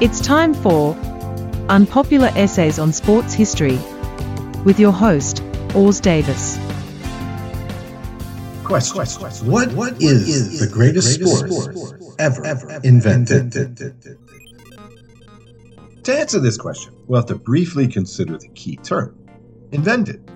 It's time for Unpopular Essays on Sports History with your host, Os Davis. Question. What, what is, the greatest, sport, ever, ever invented? To answer this question, we'll have to briefly consider the key term invented.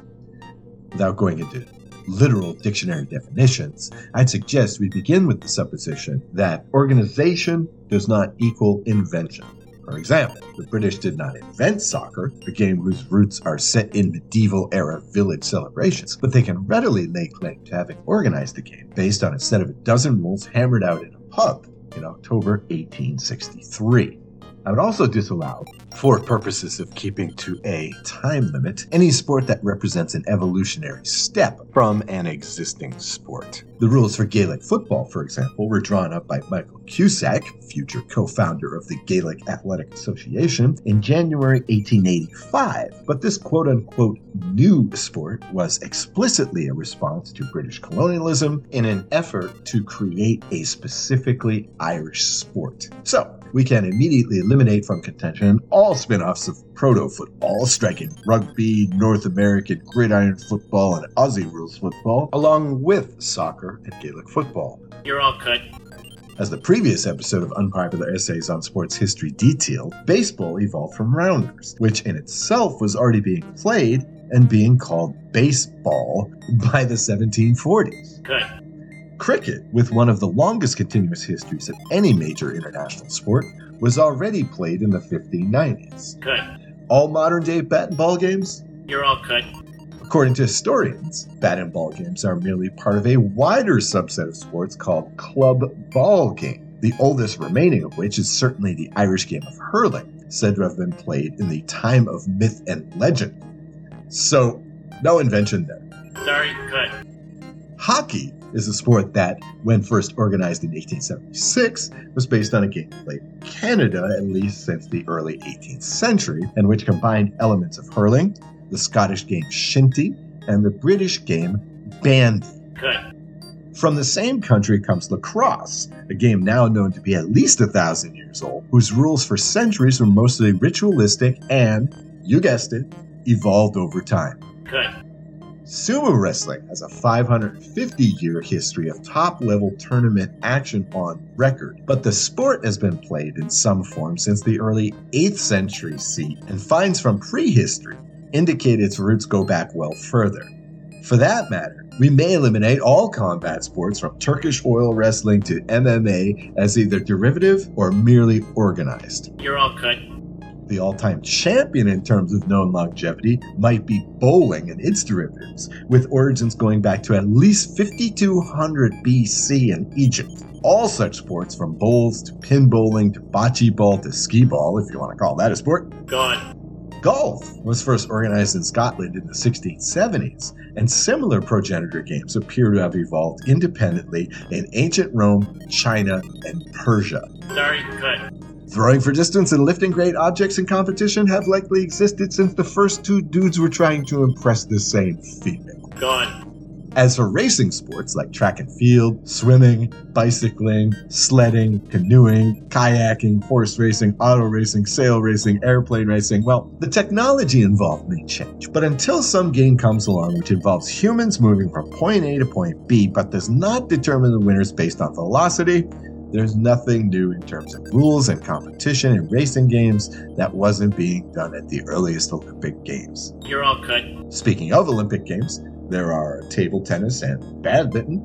Without going into literal dictionary definitions, I'd suggest we begin with the supposition that organization does not equal invention. For example, the British did not invent soccer, a game whose roots are set in medieval era village celebrations, but they can readily lay claim to having organized the game based on a set of a dozen rules hammered out in a pub in October 1863. I would also disallow, for purposes of keeping to a time limit, any sport that represents an evolutionary step from an existing sport. The rules for Gaelic football, for example, were drawn up by Michael Cusack, future co founder of the Gaelic Athletic Association, in January 1885. But this quote unquote new sport was explicitly a response to British colonialism in an effort to create a specifically Irish sport. So, we can immediately eliminate from contention all spin offs of proto football, striking rugby, North American gridiron football, and Aussie rules football, along with soccer and Gaelic football. You're all cut. As the previous episode of Unpopular Essays on Sports History detailed, baseball evolved from rounders, which in itself was already being played and being called baseball by the 1740s. Cut. Cricket, with one of the longest continuous histories of any major international sport, was already played in the 1590s. Cut. All modern day bat and ball games? You're all cut. According to historians, bat and ball games are merely part of a wider subset of sports called club ball game, the oldest remaining of which is certainly the Irish game of hurling, said to have been played in the time of myth and legend. So, no invention there. Sorry, cut. Hockey is a sport that, when first organized in 1876, was based on a game played in Canada at least since the early 18th century, and which combined elements of hurling, the Scottish game shinty, and the British game bandy. Cut. From the same country comes lacrosse, a game now known to be at least a thousand years old, whose rules for centuries were mostly ritualistic and, you guessed it, evolved over time. Cut. Sumo wrestling has a 550 year history of top level tournament action on record, but the sport has been played in some form since the early 8th century CE, and finds from prehistory indicate its roots go back well further. For that matter, we may eliminate all combat sports from Turkish oil wrestling to MMA as either derivative or merely organized. You're all cut. The all time champion in terms of known longevity might be bowling and its derivatives, with origins going back to at least 5200 BC in Egypt. All such sports, from bowls to pin bowling to bocce ball to skee ball, if you want to call that a sport, Gone. Golf was first organized in Scotland in the 1670s, and similar progenitor games appear to have evolved independently in ancient Rome, China, and Persia. Sorry, cut. Throwing for distance and lifting great objects in competition have likely existed since the first two dudes were trying to impress the same female. Gone. As for racing sports like track and field, swimming, bicycling, sledding, canoeing, kayaking, horse racing, auto racing, sail racing, airplane racing, well, the technology involved may change. But until some game comes along which involves humans moving from point A to point B but does not determine the winners based on velocity, there's nothing new in terms of rules and competition in racing games that wasn't being done at the earliest Olympic Games. You're all cut. Speaking of Olympic Games, there are table tennis and badminton.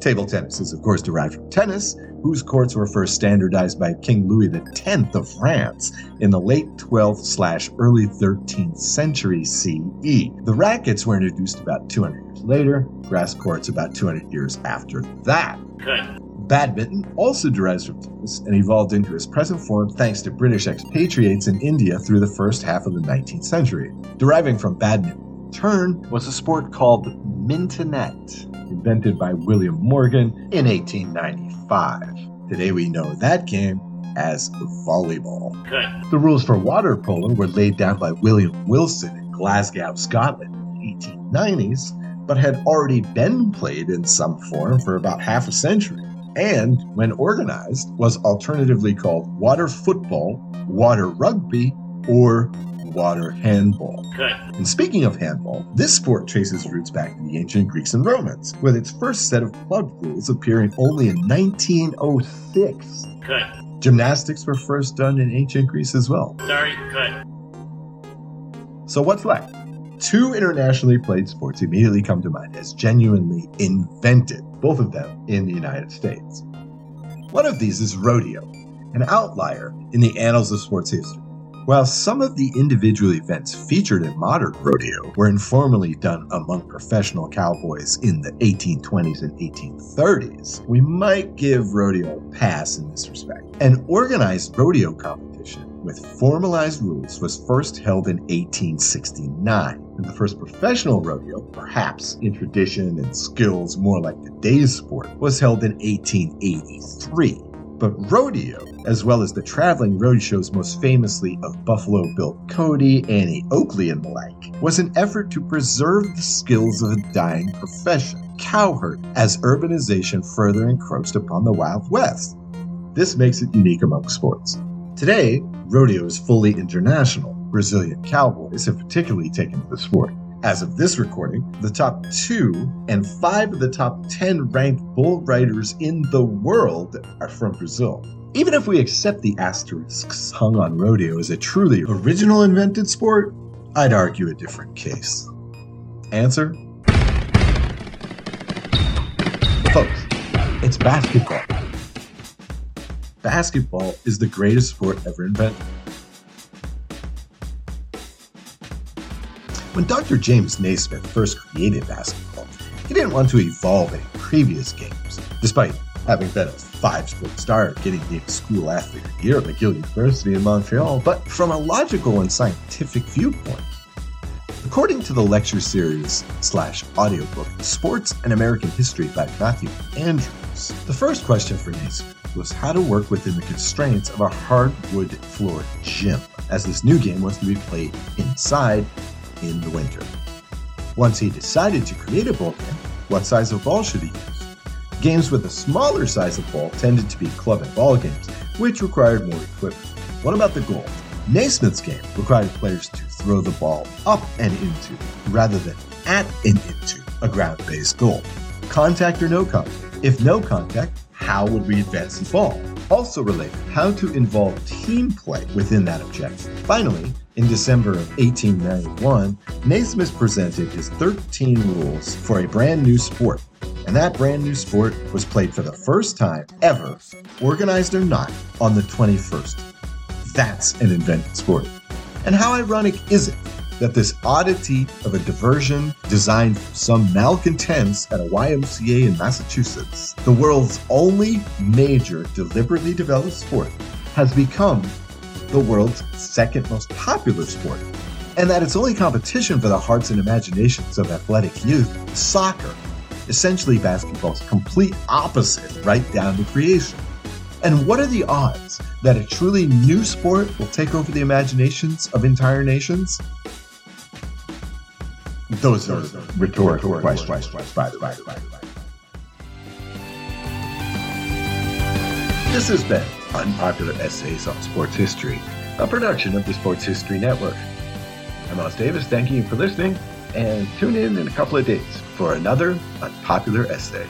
Table tennis is, of course, derived from tennis, whose courts were first standardized by King Louis X of France in the late 12th slash early 13th century CE. The rackets were introduced about 200 years later, grass courts about 200 years after that. Cut. Badminton also derives from tennis and evolved into its present form thanks to British expatriates in India through the first half of the 19th century. Deriving from badminton turn was a sport called mintonette, invented by William Morgan in 1895. Today we know that game as volleyball. Cut. The rules for water polo were laid down by William Wilson in Glasgow, Scotland in the 1890s, but had already been played in some form for about half a century. And, when organized, was alternatively called water football, water rugby, or water handball. Cut. And speaking of handball, this sport traces roots back to the ancient Greeks and Romans, with its first set of club rules appearing only in 1906. Cut. Gymnastics were first done in ancient Greece as well. Sorry. Cut. So what's left? Two internationally played sports immediately come to mind as genuinely invented, both of them in the United States. One of these is rodeo, an outlier in the annals of sports history. While some of the individual events featured in modern rodeo were informally done among professional cowboys in the 1820s and 1830s, we might give rodeo a pass in this respect. An organized rodeo competition with formalized rules was first held in 1869. And the first professional rodeo, perhaps in tradition and skills more like today's sport, was held in 1883. But rodeo, as well as the traveling road shows most famously of Buffalo Bill Cody, Annie Oakley, and the like, was an effort to preserve the skills of a dying profession, cowherd, as urbanization further encroached upon the Wild West. This makes it unique among sports. Today, rodeo is fully international. Brazilian cowboys have particularly taken to the sport. As of this recording, the top two and five of the top 10 ranked bull riders in the world are from Brazil. Even if we accept the asterisks hung on rodeo as a truly original invented sport, I'd argue a different case. Answer? Folks, it's basketball. Basketball is the greatest sport ever invented. When Dr. James Naismith first created basketball, he didn't want to evolve any previous games, despite having been a five sport star getting the school athlete of the year at McGill University in Montreal, but from a logical and scientific viewpoint. According to the lecture series slash audiobook Sports and American History by Matthew Andrews, the first question for Naismith was how to work within the constraints of a hardwood floor gym, as this new game was to be played inside in the winter. Once he decided to create a ball game, what size of ball should he use? Games with a smaller size of ball tended to be club and ball games, which required more equipment. What about the goal? Naismith's game required players to throw the ball up and into, rather than at and into, a ground based goal. Contact or no contact? If no contact, how would we advance the ball? Also related, how to involve team play within that objective. Finally, in December of 1891, Naismith presented his 13 rules for a brand new sport. And that brand new sport was played for the first time ever, organized or not, on the 21st. That's an invented sport. And how ironic is it that this oddity of a diversion designed for some malcontents at a YMCA in Massachusetts, the world's only major deliberately developed sport, has become the world's second most popular sport, and that its only competition for the hearts and imaginations of athletic youth, soccer, essentially basketball's complete opposite right down to creation. And what are the odds that a truly new sport will take over the imaginations of entire nations? Those are rhetorical questions, by the way. This has been Unpopular Essays on Sports History, a production of the Sports History Network. I'm Os Davis, thanking you for listening, and tune in in a couple of days for another Unpopular Essay.